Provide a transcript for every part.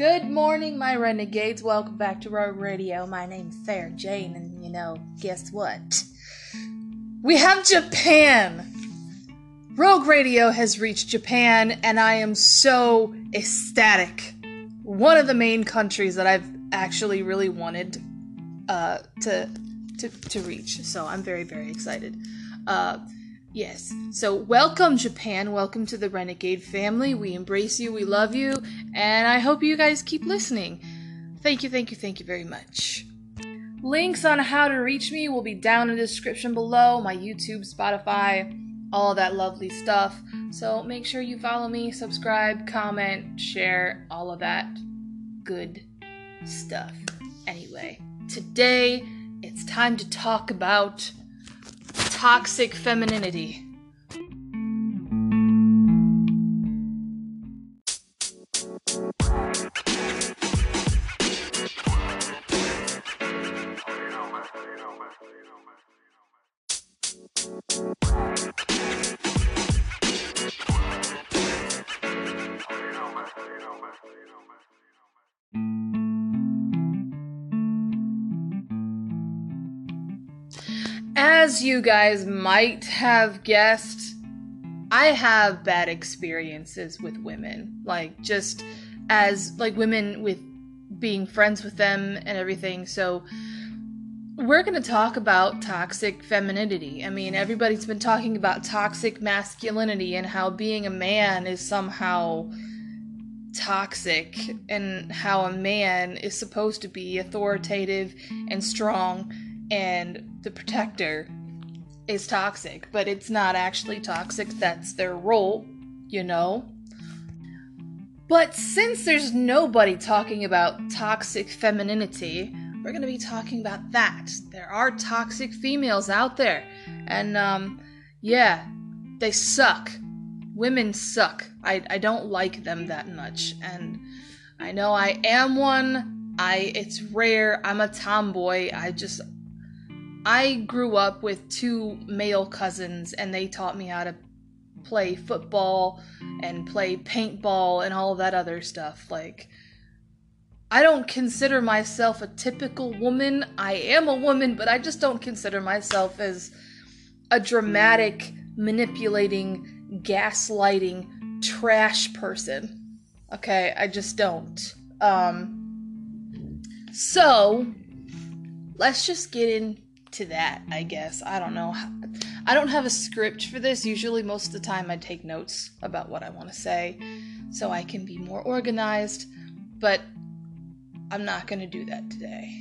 Good morning, my renegades. Welcome back to Rogue Radio. My name's Sarah Jane, and you know, guess what? We have Japan! Rogue Radio has reached Japan, and I am so ecstatic. One of the main countries that I've actually really wanted uh, to, to to reach. So I'm very very excited. Uh, Yes. So, welcome, Japan. Welcome to the Renegade family. We embrace you, we love you, and I hope you guys keep listening. Thank you, thank you, thank you very much. Links on how to reach me will be down in the description below my YouTube, Spotify, all that lovely stuff. So, make sure you follow me, subscribe, comment, share, all of that good stuff. Anyway, today it's time to talk about toxic femininity. You guys might have guessed, I have bad experiences with women. Like, just as, like, women with being friends with them and everything. So, we're going to talk about toxic femininity. I mean, everybody's been talking about toxic masculinity and how being a man is somehow toxic and how a man is supposed to be authoritative and strong and the protector is toxic, but it's not actually toxic. That's their role, you know? But since there's nobody talking about toxic femininity, we're going to be talking about that. There are toxic females out there. And, um, yeah, they suck. Women suck. I, I don't like them that much. And I know I am one. I, it's rare. I'm a tomboy. I just, I grew up with two male cousins, and they taught me how to play football and play paintball and all that other stuff. Like, I don't consider myself a typical woman. I am a woman, but I just don't consider myself as a dramatic, manipulating, gaslighting, trash person. Okay, I just don't. Um, so, let's just get in to that, I guess. I don't know. I don't have a script for this. Usually, most of the time, I take notes about what I want to say so I can be more organized, but I'm not going to do that today.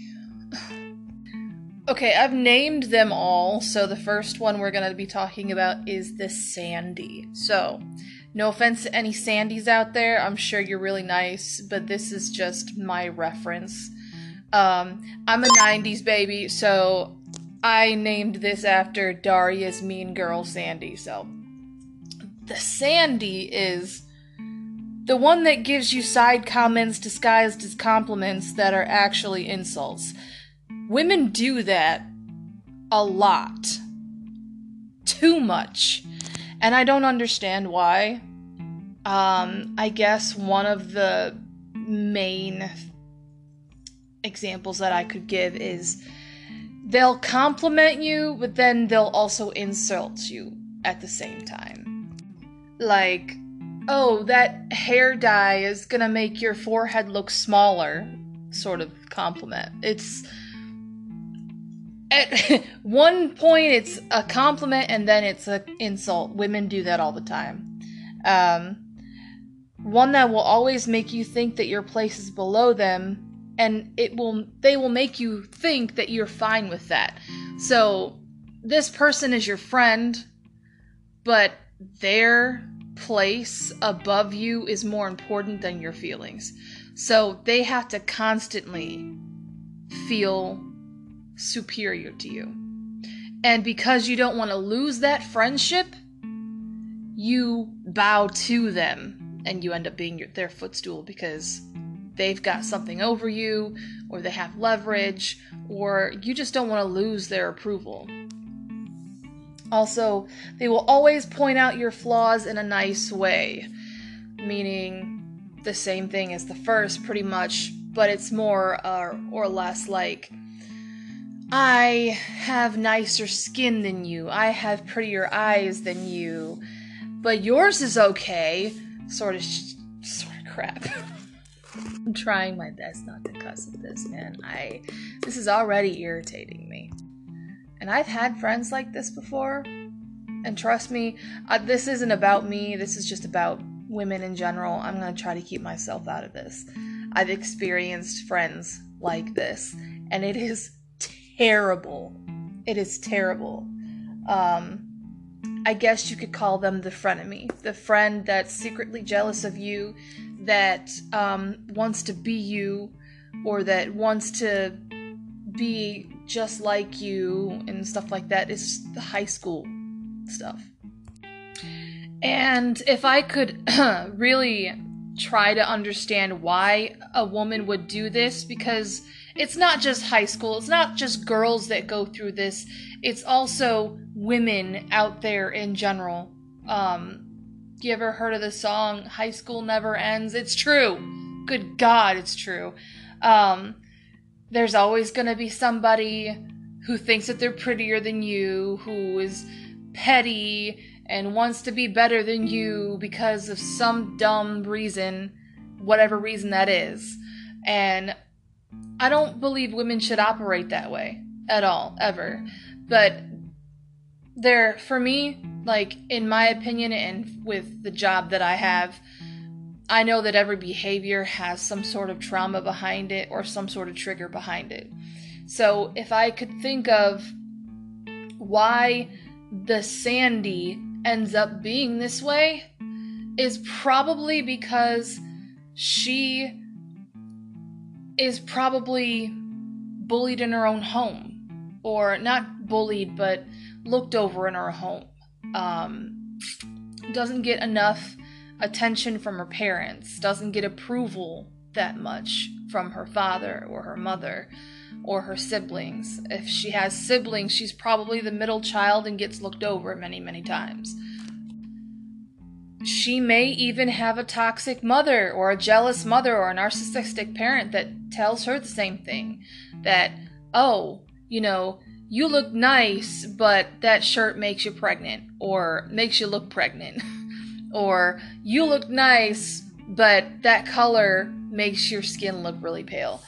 okay, I've named them all. So, the first one we're going to be talking about is the Sandy. So, no offense to any Sandys out there. I'm sure you're really nice, but this is just my reference. Um, I'm a 90s baby, so I named this after Daria's mean girl Sandy. So the Sandy is the one that gives you side comments disguised as compliments that are actually insults. Women do that a lot. Too much. And I don't understand why. Um, I guess one of the main examples that I could give is they'll compliment you, but then they'll also insult you at the same time. Like, oh, that hair dye is gonna make your forehead look smaller, sort of compliment. It's. At one point, it's a compliment and then it's an insult. Women do that all the time. Um, one that will always make you think that your place is below them and it will they will make you think that you're fine with that. So this person is your friend, but their place above you is more important than your feelings. So they have to constantly feel superior to you. And because you don't want to lose that friendship, you bow to them and you end up being your, their footstool because they've got something over you, or they have leverage, or you just don't want to lose their approval. Also, they will always point out your flaws in a nice way, meaning the same thing as the first, pretty much, but it's more uh, or less like I have nicer skin than you, I have prettier eyes than you, but yours is okay. Sort of, sort of crap. I'm trying my best not to cuss at this, man. I this is already irritating me. And I've had friends like this before. And trust me, uh, this isn't about me. This is just about women in general. I'm going to try to keep myself out of this. I've experienced friends like this, and it is terrible. It is terrible. Um, I guess you could call them the frenemy, the friend that's secretly jealous of you, that um, wants to be you, or that wants to be just like you, and stuff like that is the high school stuff. And if I could really try to understand why a woman would do this, because it's not just high school, it's not just girls that go through this, it's also women out there in general. Um, you ever heard of the song High School Never Ends? It's true. Good God, it's true. Um, there's always going to be somebody who thinks that they're prettier than you, who is petty and wants to be better than you because of some dumb reason, whatever reason that is. And I don't believe women should operate that way at all, ever. But there, for me, like, in my opinion, and with the job that I have, I know that every behavior has some sort of trauma behind it or some sort of trigger behind it. So if I could think of why the Sandy ends up being this way is probably because she is probably bullied in her own home or not bullied but looked over in her home um, doesn't get enough attention from her parents doesn't get approval that much from her father or her mother or her siblings. If she has siblings, she's probably the middle child and gets looked over many, many times. She may even have a toxic mother or a jealous mother or a narcissistic parent that tells her the same thing that, oh, you know, you look nice, but that shirt makes you pregnant or makes you look pregnant. or you look nice, but that color makes your skin look really pale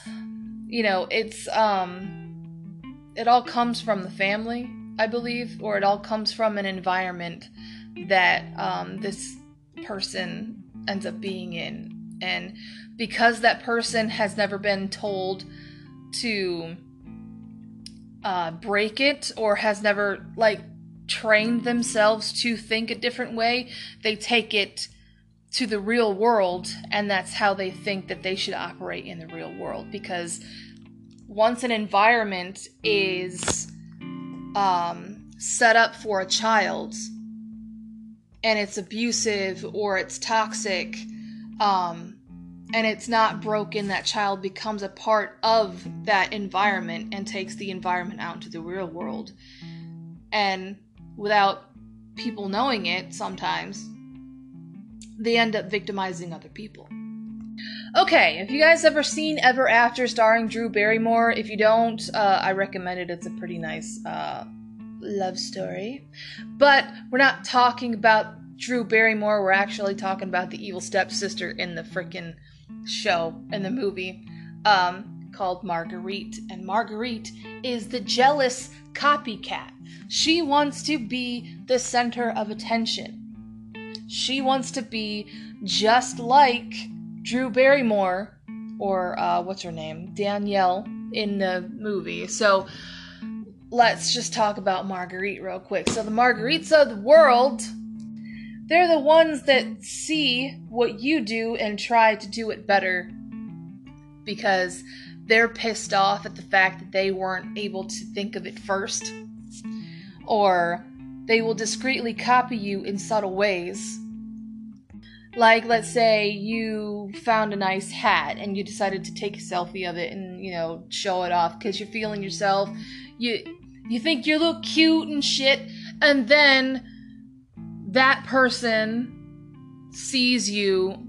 you know, it's um it all comes from the family, I believe, or it all comes from an environment that um, this person ends up being in. And because that person has never been told to uh, break it or has never, like, trained themselves to think a different way, they take it to the real world and that's how they think that they should operate in the real world. Because once an environment is um, set up for a child and it's abusive or it's toxic um, and it's not broken, that child becomes a part of that environment and takes the environment out into the real world. And without people knowing it, sometimes they end up victimizing other people. Okay, if you guys ever seen Ever After starring Drew Barrymore? If you don't, uh, I recommend it. It's a pretty nice uh, love story. But we're not talking about Drew Barrymore, we're actually talking about the evil stepsister in the freaking show, in the movie, um, called Marguerite. And Marguerite is the jealous copycat. She wants to be the center of attention. She wants to be just like Drew Barrymore, or uh, what's her name, Danielle, in the movie. So let's just talk about Marguerite real quick. So the Marguerites of the world, they're the ones that see what you do and try to do it better because they're pissed off at the fact that they weren't able to think of it first. Or they will discreetly copy you in subtle ways like let's say you found a nice hat and you decided to take a selfie of it and you know show it off because you're feeling yourself you you think you look cute and shit and then that person sees you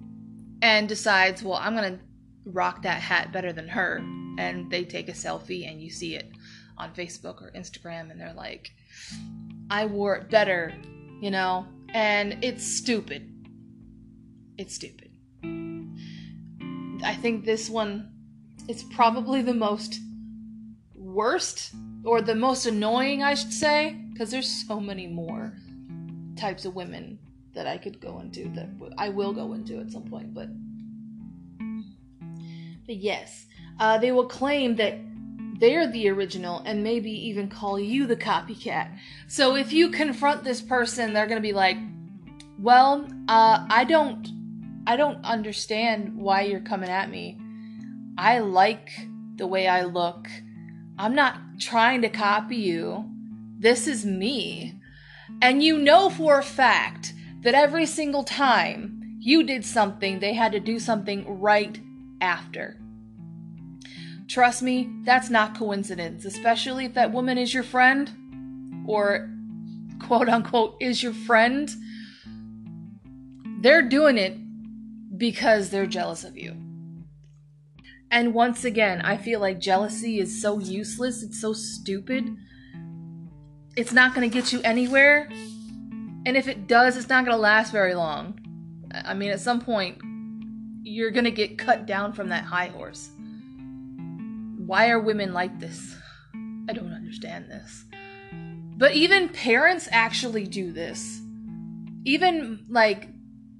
and decides, well, I'm going to rock that hat better than her. And they take a selfie and you see it on Facebook or Instagram and they're like, I wore it better, you know? And it's stupid. It's stupid. I think this one is probably the most worst or the most annoying, I should say, because there's so many more types of women that I could go into that I will go into at some point, but but yes, uh, they will claim that they're the original and maybe even call you the copycat. So if you confront this person, they're gonna be like, "Well, uh, I don't, I don't understand why you're coming at me. I like the way I look. I'm not trying to copy you. This is me." And you know for a fact that every single time you did something, they had to do something right after. Trust me, that's not coincidence, especially if that woman is your friend or quote unquote is your friend. They're doing it because they're jealous of you. And once again, I feel like jealousy is so useless, it's so stupid. It's not going to get you anywhere. And if it does, it's not going to last very long. I mean, at some point, you're going to get cut down from that high horse. Why are women like this? I don't understand this. But even parents actually do this. Even like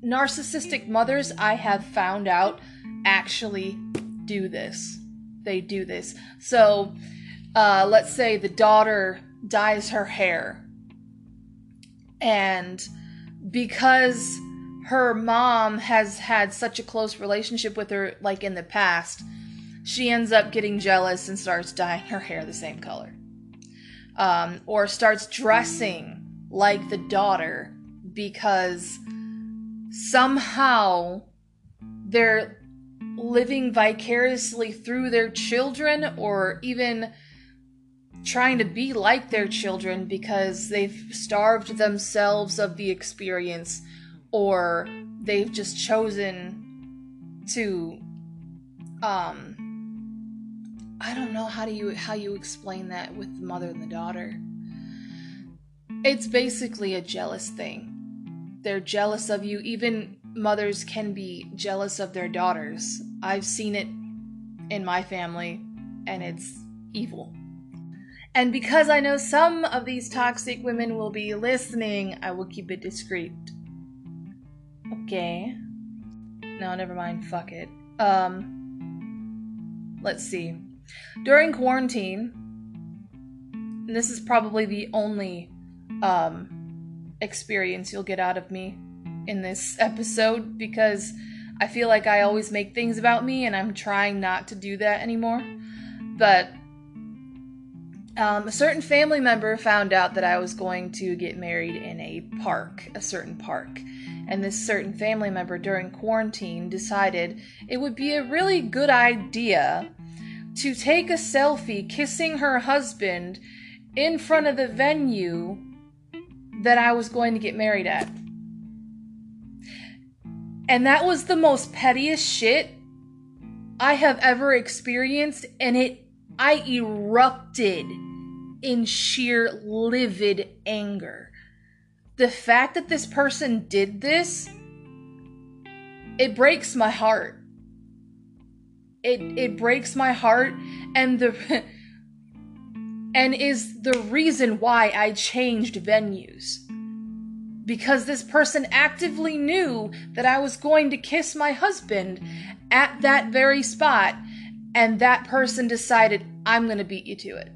narcissistic mothers, I have found out, actually do this. They do this. So, uh, let's say the daughter dyes her hair. And because her mom has had such a close relationship with her, like in the past, she ends up getting jealous and starts dyeing her hair the same color. Um, or starts dressing like the daughter because somehow they're living vicariously through their children or even trying to be like their children because they've starved themselves of the experience or they've just chosen to um I don't know how do you how you explain that with the mother and the daughter. It's basically a jealous thing. They're jealous of you. Even mothers can be jealous of their daughters. I've seen it in my family and it's evil. And because I know some of these toxic women will be listening, I will keep it discreet. Okay. No, never mind. Fuck it. Um, let's see. During quarantine, this is probably the only um, experience you'll get out of me in this episode because I feel like I always make things about me and I'm trying not to do that anymore. But um, a certain family member found out that I was going to get married in a park, a certain park. And this certain family member during quarantine decided it would be a really good idea to take a selfie kissing her husband in front of the venue that I was going to get married at. And that was the most pettiest shit I have ever experienced, and it I erupted in sheer livid anger. The fact that this person did this, it breaks my heart. It it breaks my heart and the and is the reason why I changed venues. Because this person actively knew that I was going to kiss my husband at that very spot and that person decided, I'm going to beat you to it.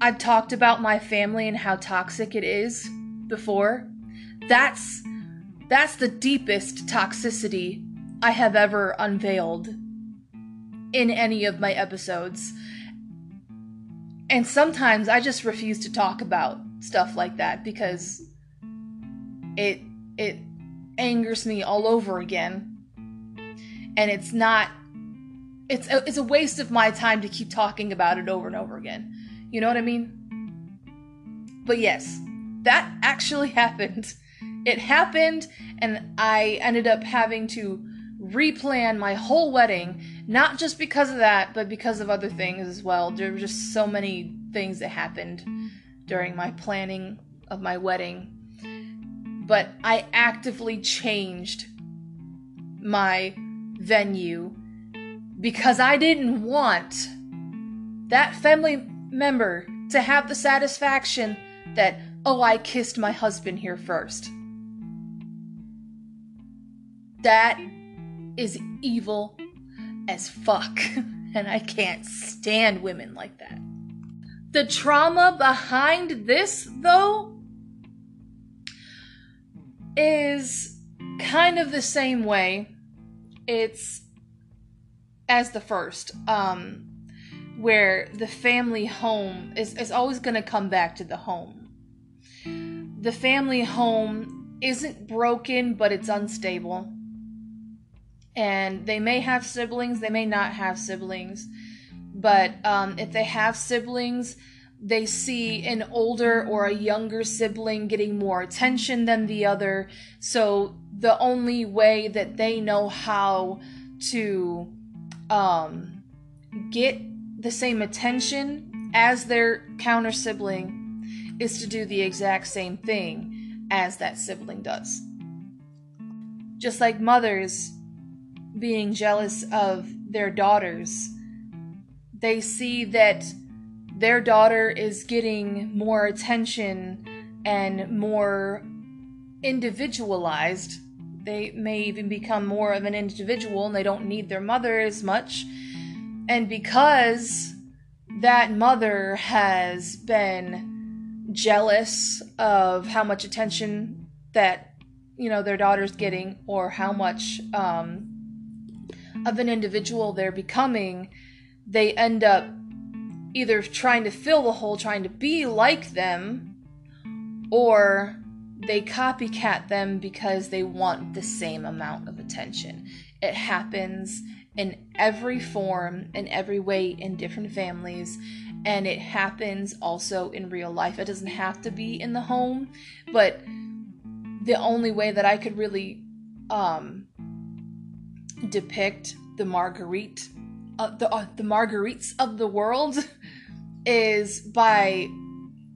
I've talked about my family and how toxic it is before. That's that's the deepest toxicity I have ever unveiled in any of my episodes. And sometimes I just refuse to talk about stuff like that because it it angers me all over again and it's not it's a, it's a waste of my time to keep talking about it over and over again. You know what I mean? But yes, that actually happened it happened, and I ended up having to replan my whole wedding, not just because of that, but because of other things as well. There were just so many things that happened during my planning of my wedding. But I actively changed my venue because I didn't want that family member to have the satisfaction that, oh, I kissed my husband here first. That is evil as fuck, and I can't stand women like that. The trauma behind this, though, is kind of the same way. It's as the first, um, where the family home is, is always going to come back to the home. The family home isn't broken, but it's unstable. And they may have siblings, they may not have siblings. But um, if they have siblings, they see an older or a younger sibling getting more attention than the other. So the only way that they know how to um, get the same attention as their counter sibling is to do the exact same thing as that sibling does. Just like mothers being jealous of their daughters, they see that their daughter is getting more attention and more individualized. They may even become more of an individual and they don't need their mother as much. And because that mother has been jealous of how much attention that you know their daughter's getting or how much um, of an individual they're becoming they end up either trying to fill the hole trying to be like them or they copycat them because they want the same amount of attention it happens in every form, in every way, in different families. And it happens also in real life. It doesn't have to be in the home, but the only way that I could really um, depict the Marguerite, uh, the uh, the Marguerites of the world, is by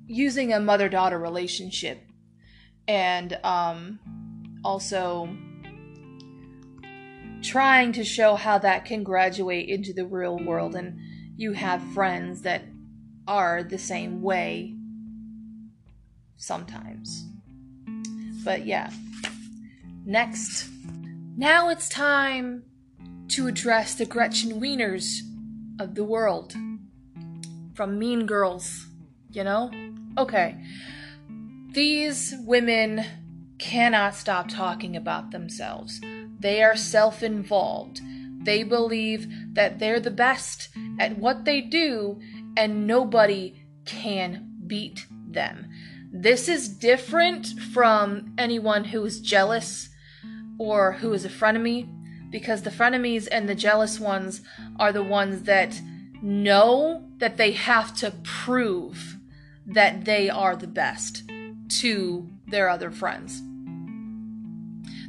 using a mother daughter relationship, and um, also trying to show how that can graduate into the real world and you have friends that are the same way sometimes. But yeah. Next. Now it's time to address the Gretchen Wieners of the world. From Mean Girls, you know? Okay. These women cannot stop talking about themselves. They are self involved. They believe that they're the best at what they do and nobody can beat them. This is different from anyone who is jealous or who is a frenemy because the frenemies and the jealous ones are the ones that know that they have to prove that they are the best to their other friends.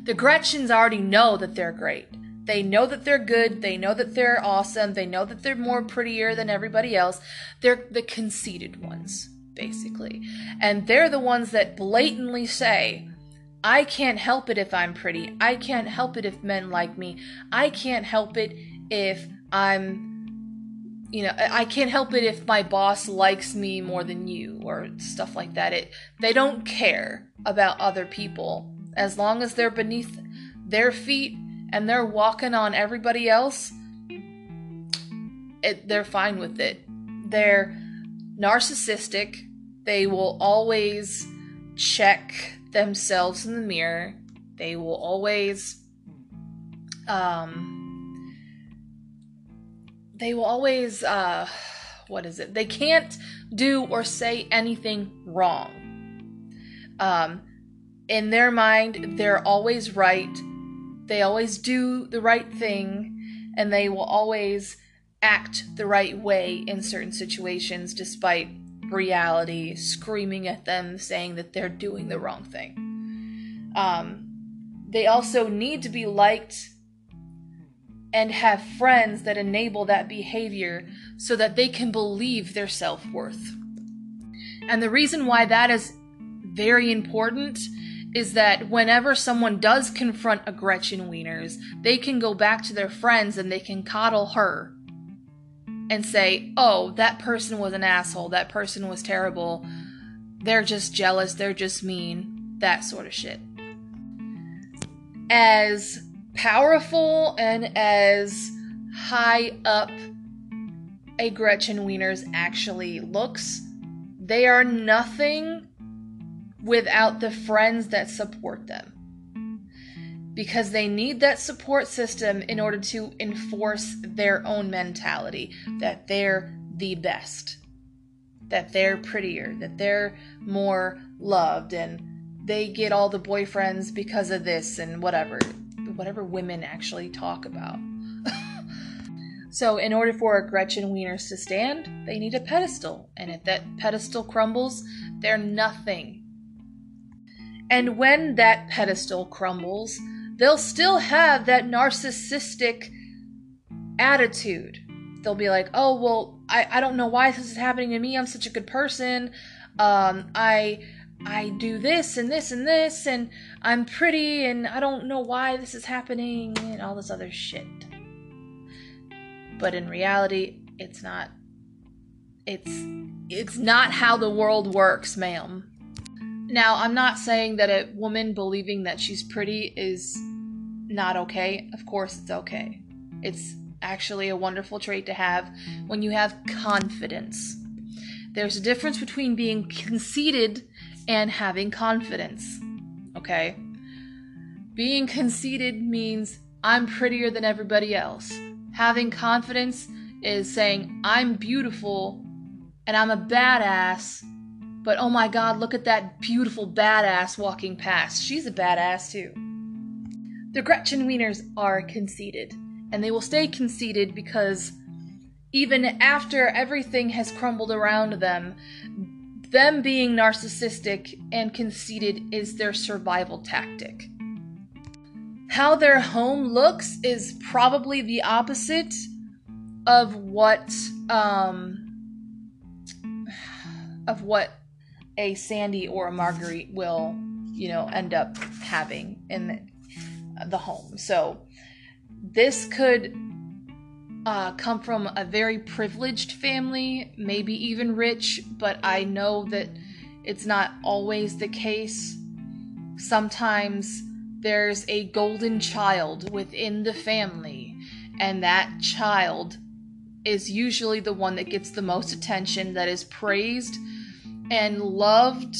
The Gretchens already know that they're great. They know that they're good. They know that they're awesome. They know that they're more prettier than everybody else. They're the conceited ones, basically. And they're the ones that blatantly say, I can't help it if I'm pretty. I can't help it if men like me. I can't help it if I'm you know, I can't help it if my boss likes me more than you or stuff like that. It they don't care about other people as long as they're beneath their feet and they're walking on everybody else, it, they're fine with it. They're narcissistic. They will always check themselves in the mirror. They will always um they will always uh what is it? They can't do or say anything wrong. Um in their mind, they're always right. They always do the right thing, and they will always act the right way in certain situations, despite reality screaming at them saying that they're doing the wrong thing. Um, they also need to be liked and have friends that enable that behavior so that they can believe their self worth. And the reason why that is very important is that whenever someone does confront a Gretchen Wieners, they can go back to their friends and they can coddle her and say, oh, that person was an asshole, that person was terrible, they're just jealous, they're just mean, that sort of shit. As powerful and as high up a Gretchen Wieners actually looks, they are nothing without the friends that support them. Because they need that support system in order to enforce their own mentality that they're the best, that they're prettier, that they're more loved, and they get all the boyfriends because of this and whatever. Whatever women actually talk about. so, in order for Gretchen Wieners to stand, they need a pedestal. And if that pedestal crumbles, they're nothing and when that pedestal crumbles, they'll still have that narcissistic attitude. They'll be like, oh, well, I, I don't know why this is happening to me. I'm such a good person. Um, I I do this and this and this and I'm pretty and I don't know why this is happening and all this other shit. But in reality, it's not it's it's not how the world works, ma'am. Now, I'm not saying that a woman believing that she's pretty is not okay. Of course, it's okay. It's actually a wonderful trait to have when you have confidence. There's a difference between being conceited and having confidence. Okay? Being conceited means I'm prettier than everybody else. Having confidence is saying I'm beautiful and I'm a badass but oh my god, look at that beautiful badass walking past. She's a badass too. The Gretchen Wieners are conceited, and they will stay conceited because even after everything has crumbled around them, them being narcissistic and conceited is their survival tactic. How their home looks is probably the opposite of what um of what a Sandy or a Marguerite will, you know, end up having in the, the home. So this could uh, come from a very privileged family, maybe even rich, but I know that it's not always the case. Sometimes there's a golden child within the family, and that child is usually the one that gets the most attention, that is praised and loved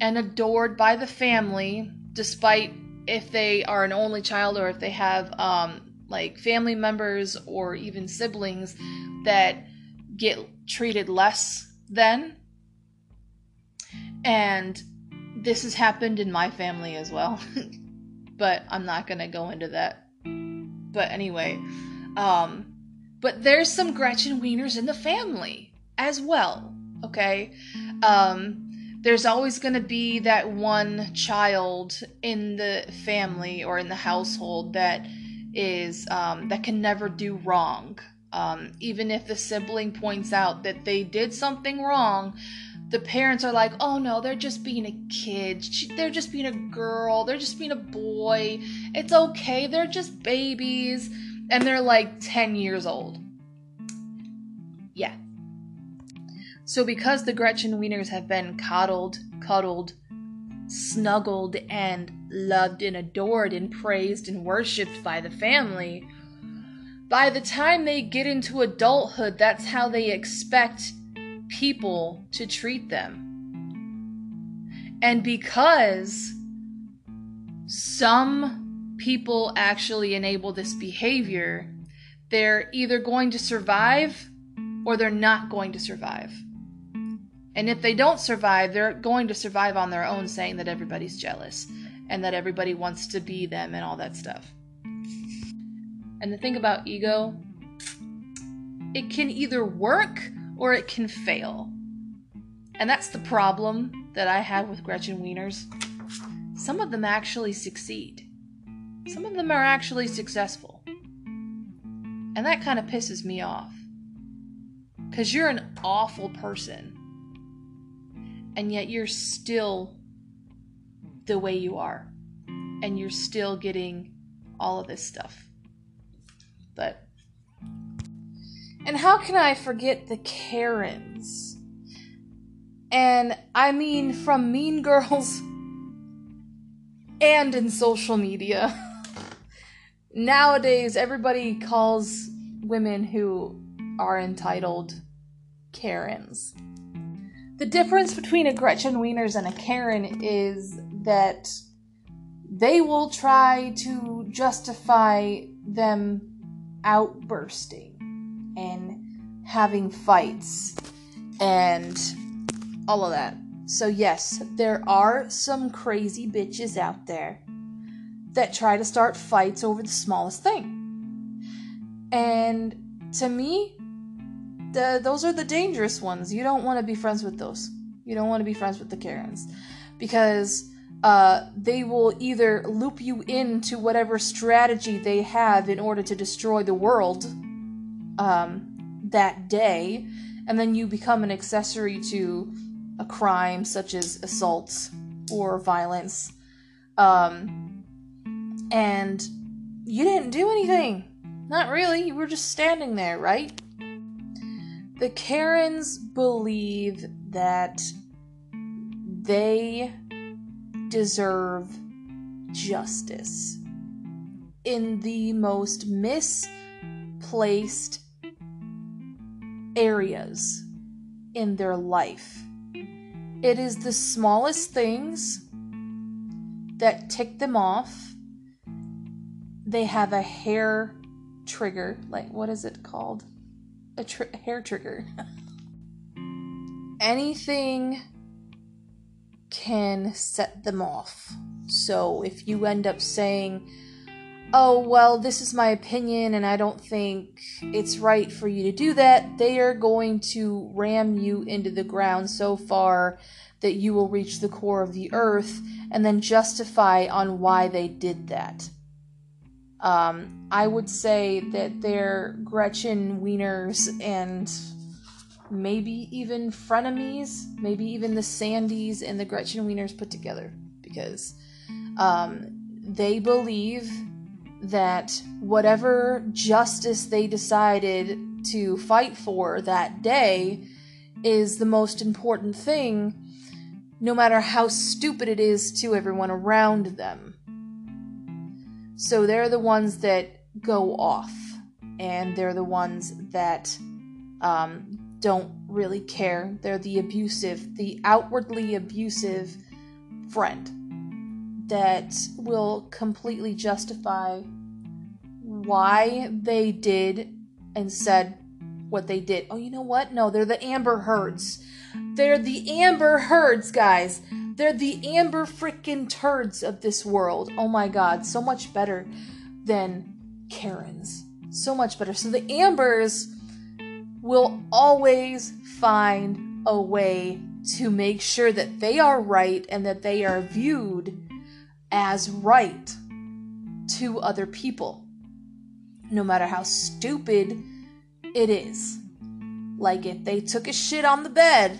and adored by the family, despite if they are an only child or if they have um, like family members or even siblings that get treated less than. And this has happened in my family as well. but I'm not going to go into that. But anyway, um, but there's some Gretchen Wieners in the family as well, okay? Um, there's always going to be that one child in the family or in the household that is um, that can never do wrong. Um, even if the sibling points out that they did something wrong, the parents are like, "Oh no, they're just being a kid. They're just being a girl. They're just being a boy. It's okay. They're just babies." And they're like 10 years old. Yeah, so, because the Gretchen Wieners have been coddled, cuddled, snuggled, and loved and adored and praised and worshipped by the family, by the time they get into adulthood, that's how they expect people to treat them. And because some people actually enable this behavior, they're either going to survive or they're not going to survive. And if they don't survive, they're going to survive on their own, saying that everybody's jealous and that everybody wants to be them and all that stuff. And the thing about ego, it can either work or it can fail. And that's the problem that I have with Gretchen Wieners. some of them actually succeed. Some of them are actually successful. And that kind of pisses me off. Because you're an awful person. And yet you're still the way you are. And you're still getting all of this stuff. But. And how can I forget the Karens? And I mean, from Mean Girls and in social media. Nowadays, everybody calls women who are entitled Karens. The difference between a Gretchen Wieners and a Karen is that they will try to justify them outbursting and having fights and all of that. So, yes, there are some crazy bitches out there that try to start fights over the smallest thing. And to me, the, those are the dangerous ones. You don't want to be friends with those. You don't want to be friends with the Karens because uh, they will either loop you into whatever strategy they have in order to destroy the world um, that day, and then you become an accessory to a crime such as assault or violence. Um, and you didn't do anything. Not really. You were just standing there, right? The Karens believe that they deserve justice in the most misplaced areas in their life. It is the smallest things that tick them off. They have a hair trigger. Like, what is it called? A hair trigger. Anything can set them off. So if you end up saying, oh, well, this is my opinion and I don't think it's right for you to do that, they are going to ram you into the ground so far that you will reach the core of the earth and then justify on why they did that. Um, I would say that they're Gretchen Wieners and maybe even frenemies, maybe even the Sandys and the Gretchen Wieners put together because um, they believe that whatever justice they decided to fight for that day is the most important thing, no matter how stupid it is to everyone around them. So they're the ones that go off, and they're the ones that um, don't really care. They're the abusive, the outwardly abusive friend that will completely justify why they did and said what they did. Oh, you know what? No, they're the Amber Heards. They're the Amber Heards, guys. They're the Amber freaking turds of this world. Oh my god, so much better than Karens. So much better. So the Ambers will always find a way to make sure that they are right and that they are viewed as right to other people, no matter how stupid it is. Like if they took a shit on the bed,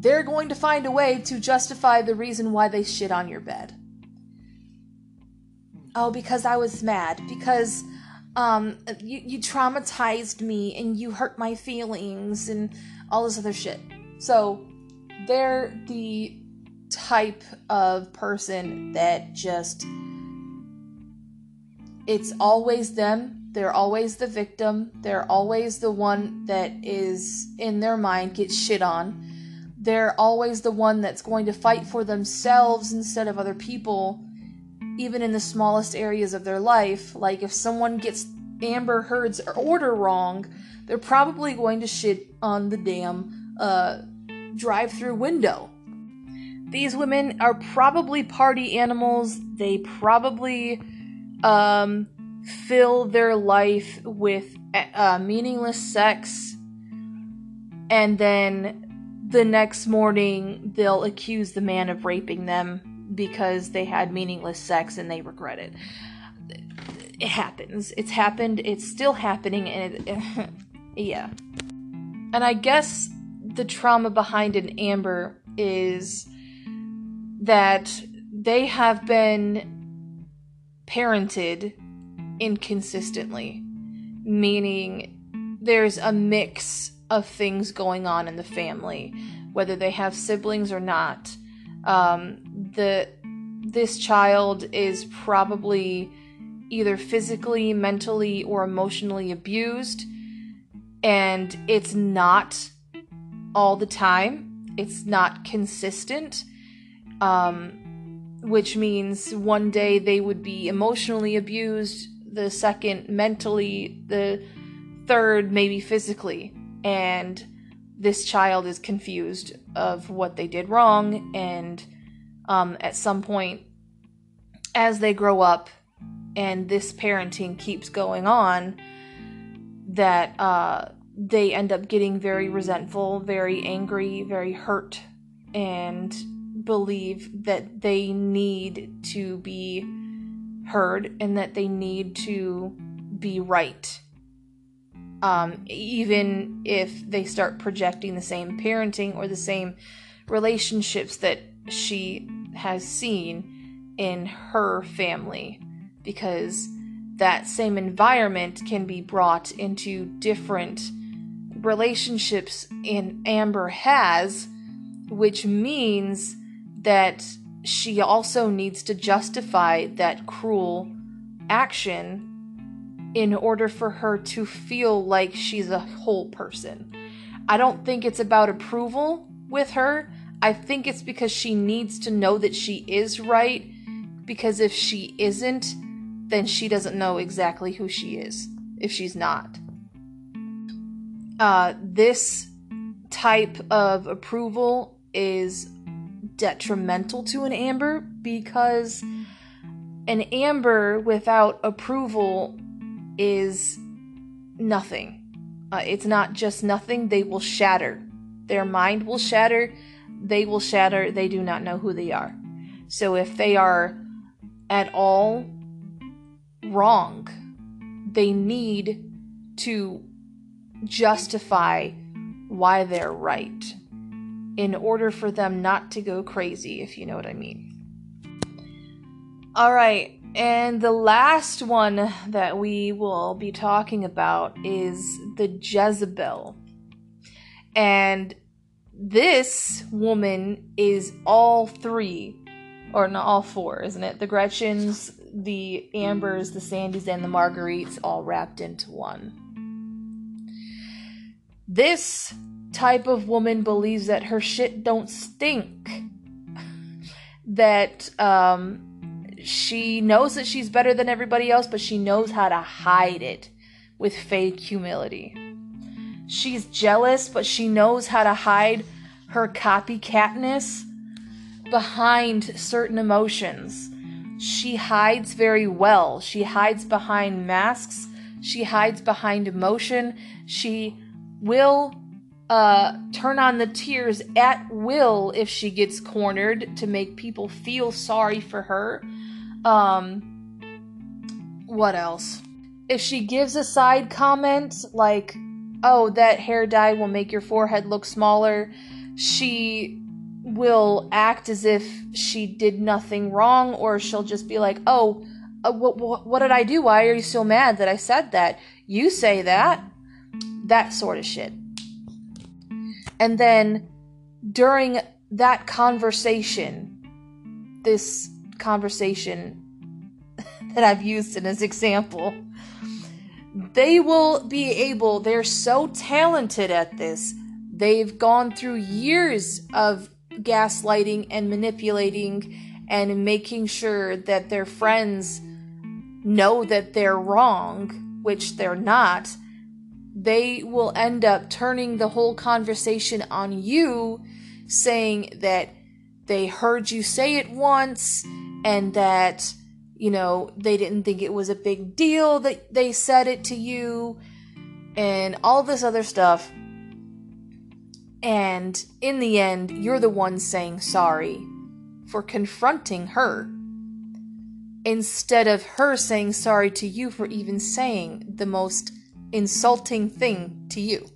they're going to find a way to justify the reason why they shit on your bed. Oh, because I was mad. Because um, you, you traumatized me and you hurt my feelings and all this other shit. So they're the type of person that just it's always them they're always the victim they're always the one that is in their mind gets shit on they're always the one that's going to fight for themselves instead of other people even in the smallest areas of their life like if someone gets amber heard's order wrong they're probably going to shit on the damn uh, drive-through window these women are probably party animals. They probably um, fill their life with uh, meaningless sex. And then the next morning, they'll accuse the man of raping them because they had meaningless sex and they regret it. It happens. It's happened. It's still happening. And it, yeah. And I guess the trauma behind an Amber is that they have been parented inconsistently, meaning there's a mix of things going on in the family, whether they have siblings or not. Um, the this child is probably either physically, mentally, or emotionally abused, and it's not all the time. It's not consistent. Um, which means one day they would be emotionally abused, the second mentally, the third maybe physically. And this child is confused of what they did wrong, and um, at some point, as they grow up and this parenting keeps going on, that uh, they end up getting very resentful, very angry, very hurt, and believe that they need to be heard and that they need to be right. Um, even if they start projecting the same parenting or the same relationships that she has seen in her family, because that same environment can be brought into different relationships in Amber has, which means that she also needs to justify that cruel action in order for her to feel like she's a whole person. I don't think it's about approval with her. I think it's because she needs to know that she is right. Because if she isn't, then she doesn't know exactly who she is if she's not. Uh, this type of approval is detrimental to an amber because an amber without approval is nothing. Uh, it's not just nothing, they will shatter. Their mind will shatter, they will shatter, they do not know who they are. So if they are at all wrong, they need to justify why they're right in order for them not to go crazy, if you know what I mean. All right, and the last one that we will be talking about is the Jezebel. And this woman is all three, or not all four, isn't it? The Gretchens, the Ambers, the Sandys, and the Marguerites all wrapped into one. This type of woman believes that her shit don't stink. that um, she knows that she's better than everybody else, but she knows how to hide it with fake humility. She's jealous, but she knows how to hide her copycatness behind certain emotions. She hides very well. She hides behind masks. She hides behind emotion. She will uh, turn on the tears at will if she gets cornered to make people feel sorry for her. Um, what else? If she gives a side comment like, oh, that hair dye will make your forehead look smaller, she will act as if she did nothing wrong, or she'll just be like, oh, uh, what, what, what did I do? Why are you so mad that I said that? You say that. That sort of shit. And then during that conversation, this conversation that I've used in this example, they will be able, they're so talented at this. They've gone through years of gaslighting and manipulating and making sure that their friends know that they're wrong, which they're not, they will end up turning the whole conversation on you, saying that they heard you say it once and that, you know, they didn't think it was a big deal that they said it to you and all this other stuff. And in the end, you're the one saying sorry for confronting her instead of her saying sorry to you for even saying the most insulting thing to you.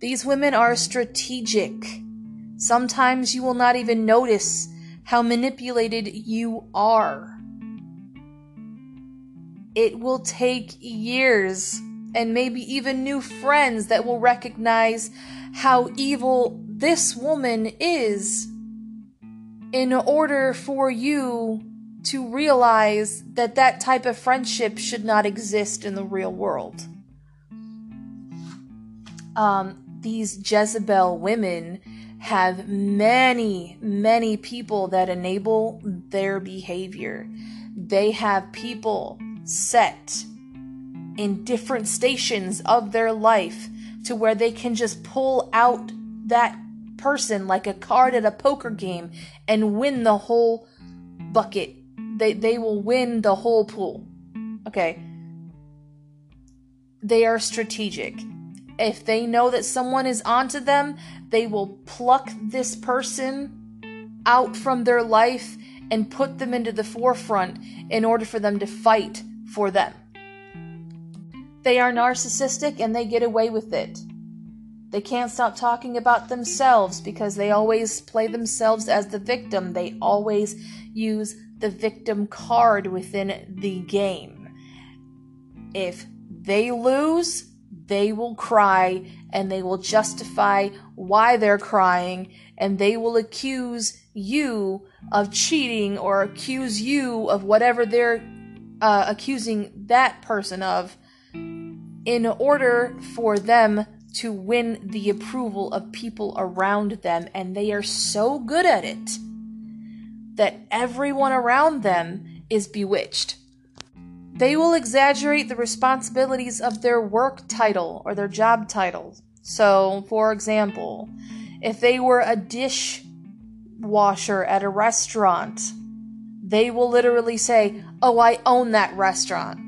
These women are strategic. Sometimes you will not even notice how manipulated you are. It will take years and maybe even new friends that will recognize how evil this woman is in order for you to realize that that type of friendship should not exist in the real world. Um, these Jezebel women have many, many people that enable their behavior. They have people set in different stations of their life to where they can just pull out that person like a card at a poker game and win the whole bucket. They they will win the whole pool. Okay. They are strategic. If they know that someone is onto them, they will pluck this person out from their life and put them into the forefront in order for them to fight for them. They are narcissistic and they get away with it. They can't stop talking about themselves because they always play themselves as the victim. They always use the victim card within the game. If they lose, they will cry and they will justify why they're crying and they will accuse you of cheating or accuse you of whatever they're uh, accusing that person of in order for them to win the approval of people around them, and they are so good at it that everyone around them is bewitched. They will exaggerate the responsibilities of their work title or their job title. So, for example, if they were a dish washer at a restaurant, they will literally say, Oh, I own that restaurant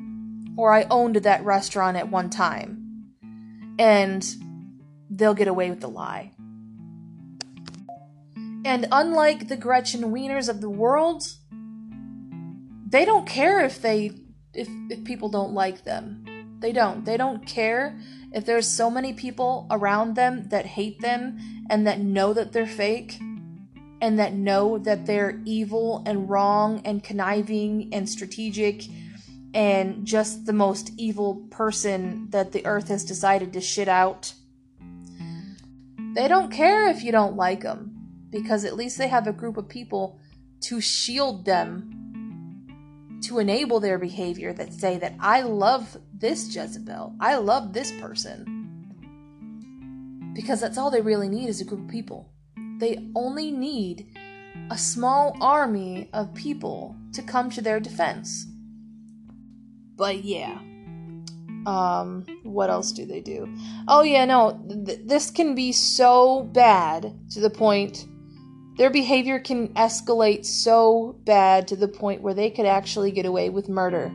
or I owned that restaurant at one time. And they'll get away with the lie. And unlike the Gretchen Wieners of the world, they don't care if they if, if people don't like them. They don't. They don't care if there's so many people around them that hate them and that know that they're fake and that know that they're evil and wrong and conniving and strategic and just the most evil person that the earth has decided to shit out. They don't care if you don't like them, because at least they have a group of people to shield them, to enable their behavior that say that I love this Jezebel, I love this person. Because that's all they really need is a group of people. They only need a small army of people to come to their defense. But yeah. Um, what else do they do? Oh yeah, no, th- this can be so bad to the point their behavior can escalate so bad to the point where they could actually get away with murder.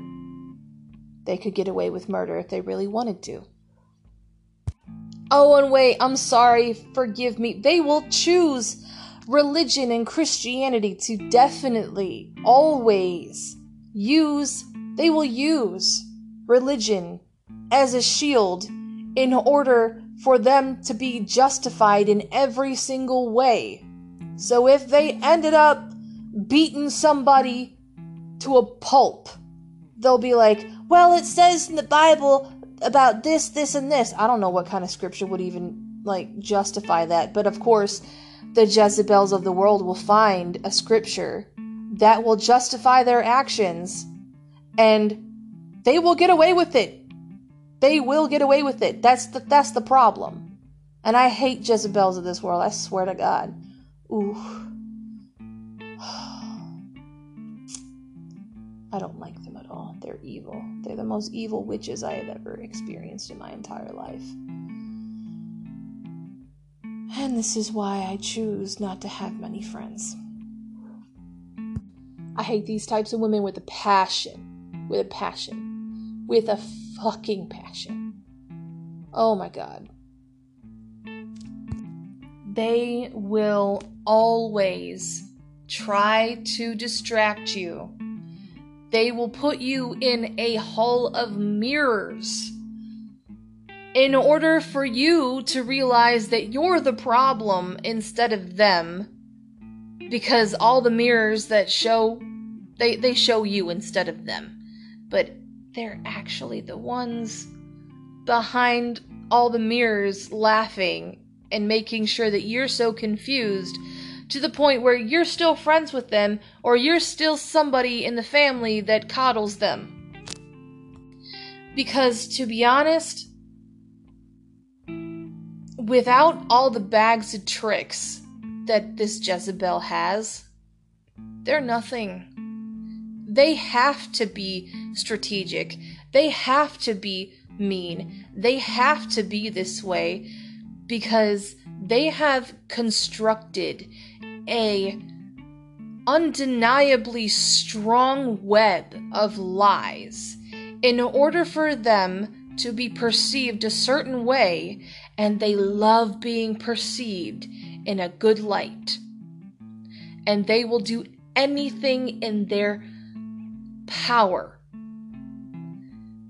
They could get away with murder if they really wanted to. Oh, and wait, I'm sorry, forgive me. They will choose religion and Christianity to definitely, always use they will use religion as a shield in order for them to be justified in every single way. So if they ended up beating somebody to a pulp, they'll be like, well, it says in the Bible about this, this, and this. I don't know what kind of scripture would even like justify that, but of course, the Jezebels of the world will find a scripture that will justify their actions and they will get away with it. They will get away with it. That's the that's the problem. And I hate Jezebels of this world. I swear to God. Ooh. I don't like them at all. They're evil. They're the most evil witches I have ever experienced in my entire life. And this is why I choose not to have many friends. I hate these types of women with a passion with a passion. With a fucking passion. Oh my god. They will always try to distract you. They will put you in a hall of mirrors in order for you to realize that you're the problem instead of them because all the mirrors that show they they show you instead of them but they're actually the ones behind all the mirrors laughing and making sure that you're so confused to the point where you're still friends with them or you're still somebody in the family that coddles them because to be honest without all the bags of tricks that this Jezebel has, they're nothing. They have to be strategic. They have to be mean. They have to be this way because they have constructed a undeniably strong web of lies in order for them to be perceived a certain way and they love being perceived in a good light. And they will do anything in their power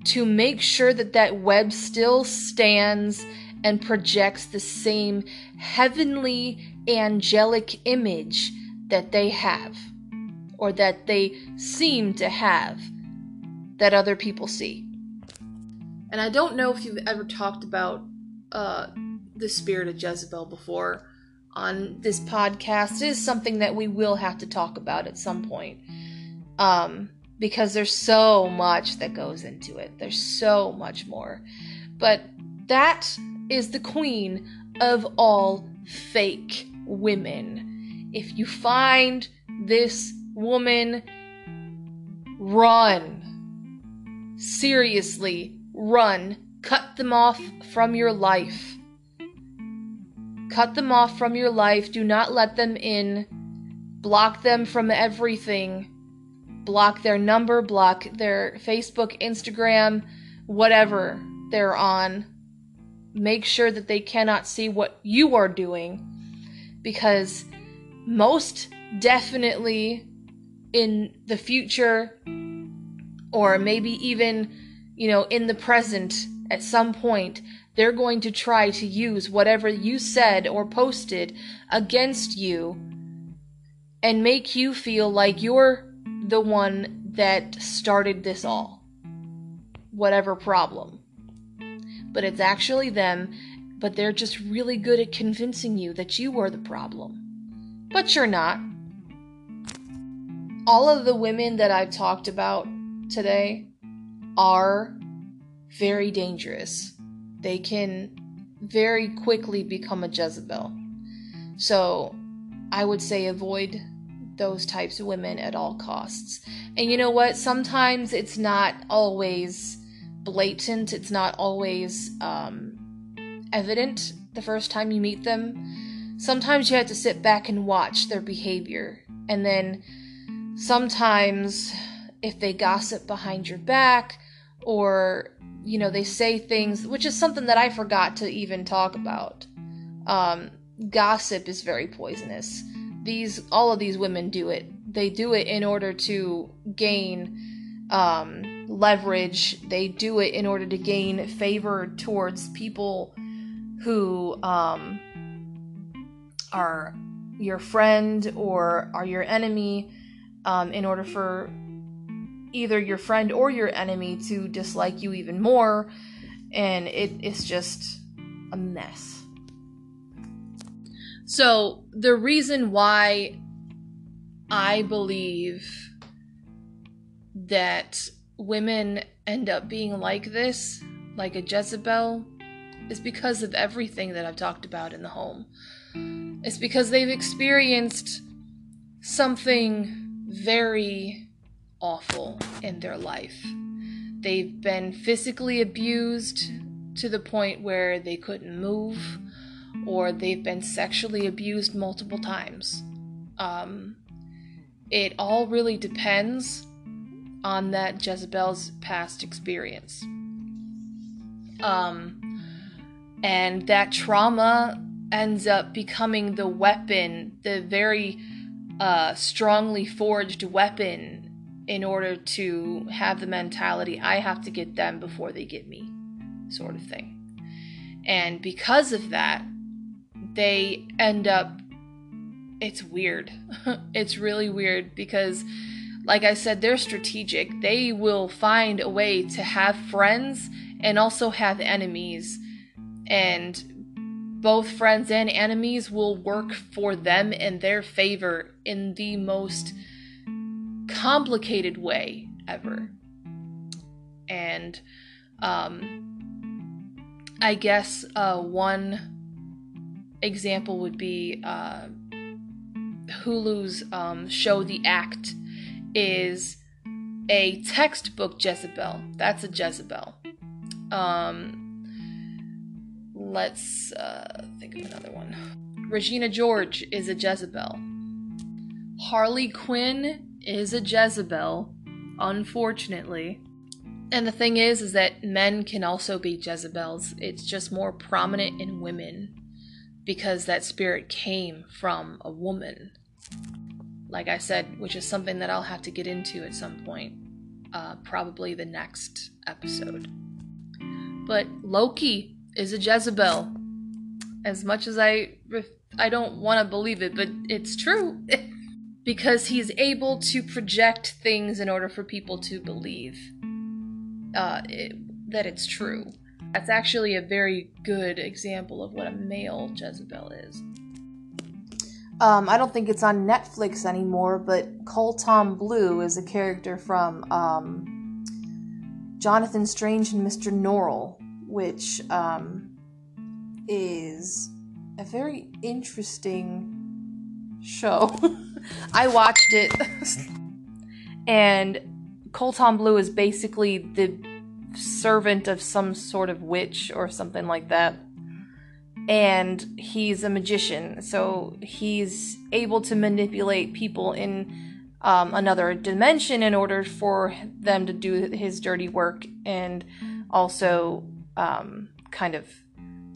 to make sure that that web still stands and projects the same heavenly angelic image that they have or that they seem to have that other people see. And I don't know if you've ever talked about uh, the spirit of Jezebel before on this podcast. It is something that we will have to talk about at some point. Um, because there's so much that goes into it. There's so much more. But that is the queen of all fake women. If you find this woman, run. Seriously, run. Cut them off from your life. Cut them off from your life. Do not let them in. Block them from everything. Block their number, block their Facebook, Instagram, whatever they're on. Make sure that they cannot see what you are doing because most definitely in the future or maybe even you know in the present at some point, they're going to try to use whatever you said or posted against you and make you feel like you're the one that started this all. Whatever problem. But it's actually them, but they're just really good at convincing you that you were the problem. But you're not. All of the women that I've talked about today are very dangerous. They can very quickly become a Jezebel. So I would say avoid those types of women at all costs. And you know what? Sometimes it's not always blatant, it's not always um, evident the first time you meet them. Sometimes you have to sit back and watch their behavior. And then sometimes, if they gossip behind your back or you know, they say things, which is something that I forgot to even talk about. Um, gossip is very poisonous. These, all of these women do it. They do it in order to gain um, leverage. They do it in order to gain favor towards people who um, are your friend or are your enemy. Um, in order for either your friend or your enemy to dislike you even more, and it is just a mess. So, the reason why I believe that women end up being like this, like a Jezebel, is because of everything that I've talked about in the home. It's because they've experienced something very awful in their life. They've been physically abused to the point where they couldn't move, or they've been sexually abused multiple times. Um, it all really depends on that Jezebel's past experience. Um, and that trauma ends up becoming the weapon, the very a strongly forged weapon in order to have the mentality I have to get them before they get me, sort of thing. And because of that, they end up. It's weird. it's really weird because, like I said, they're strategic. They will find a way to have friends and also have enemies. And both friends and enemies will work for them in their favor in the most complicated way ever. And um, I guess uh, one example would be uh, Hulu's um, show The Act is a textbook Jezebel. That's a Jezebel. Um, let's uh, think of another one. Regina George is a Jezebel. Harley Quinn is a Jezebel, unfortunately. And the thing is, is that men can also be Jezebels. It's just more prominent in women because that spirit came from a woman. Like I said, which is something that I'll have to get into at some point, uh, probably the next episode. But Loki is a Jezebel. As much as I I don't want to believe it, but it's true. because he's able to project things in order for people to believe uh, it, that it's true. That's actually a very good example of what a male Jezebel is. Um, I don't think it's on Netflix anymore, but Cole Tom Blue is a character from um, Jonathan Strange and Mr. Norrell, which um, is a very interesting show. I watched it, and Cole Tom Blue is basically the servant of some sort of witch or something like that. And he's a magician, so he's able to manipulate people in um, another dimension in order for them to do his dirty work and also um, kind of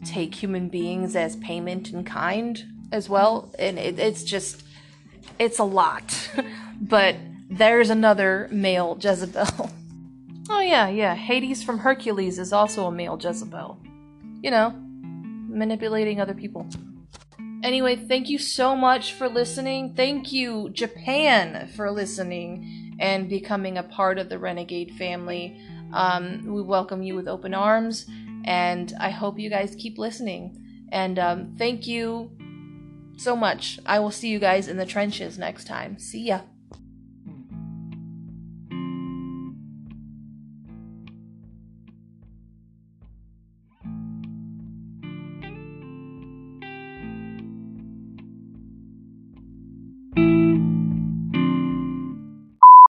take human beings as payment in kind as well. And it, it's just, it's a lot. but there's another male Jezebel. oh, yeah, yeah. Hades from Hercules is also a male Jezebel. You know, manipulating other people. Anyway, thank you so much for listening. Thank you, Japan, for listening and becoming a part of the Renegade family. Um, we welcome you with open arms, and I hope you guys keep listening. And um, thank you so much. I will see you guys in the trenches next time. See ya.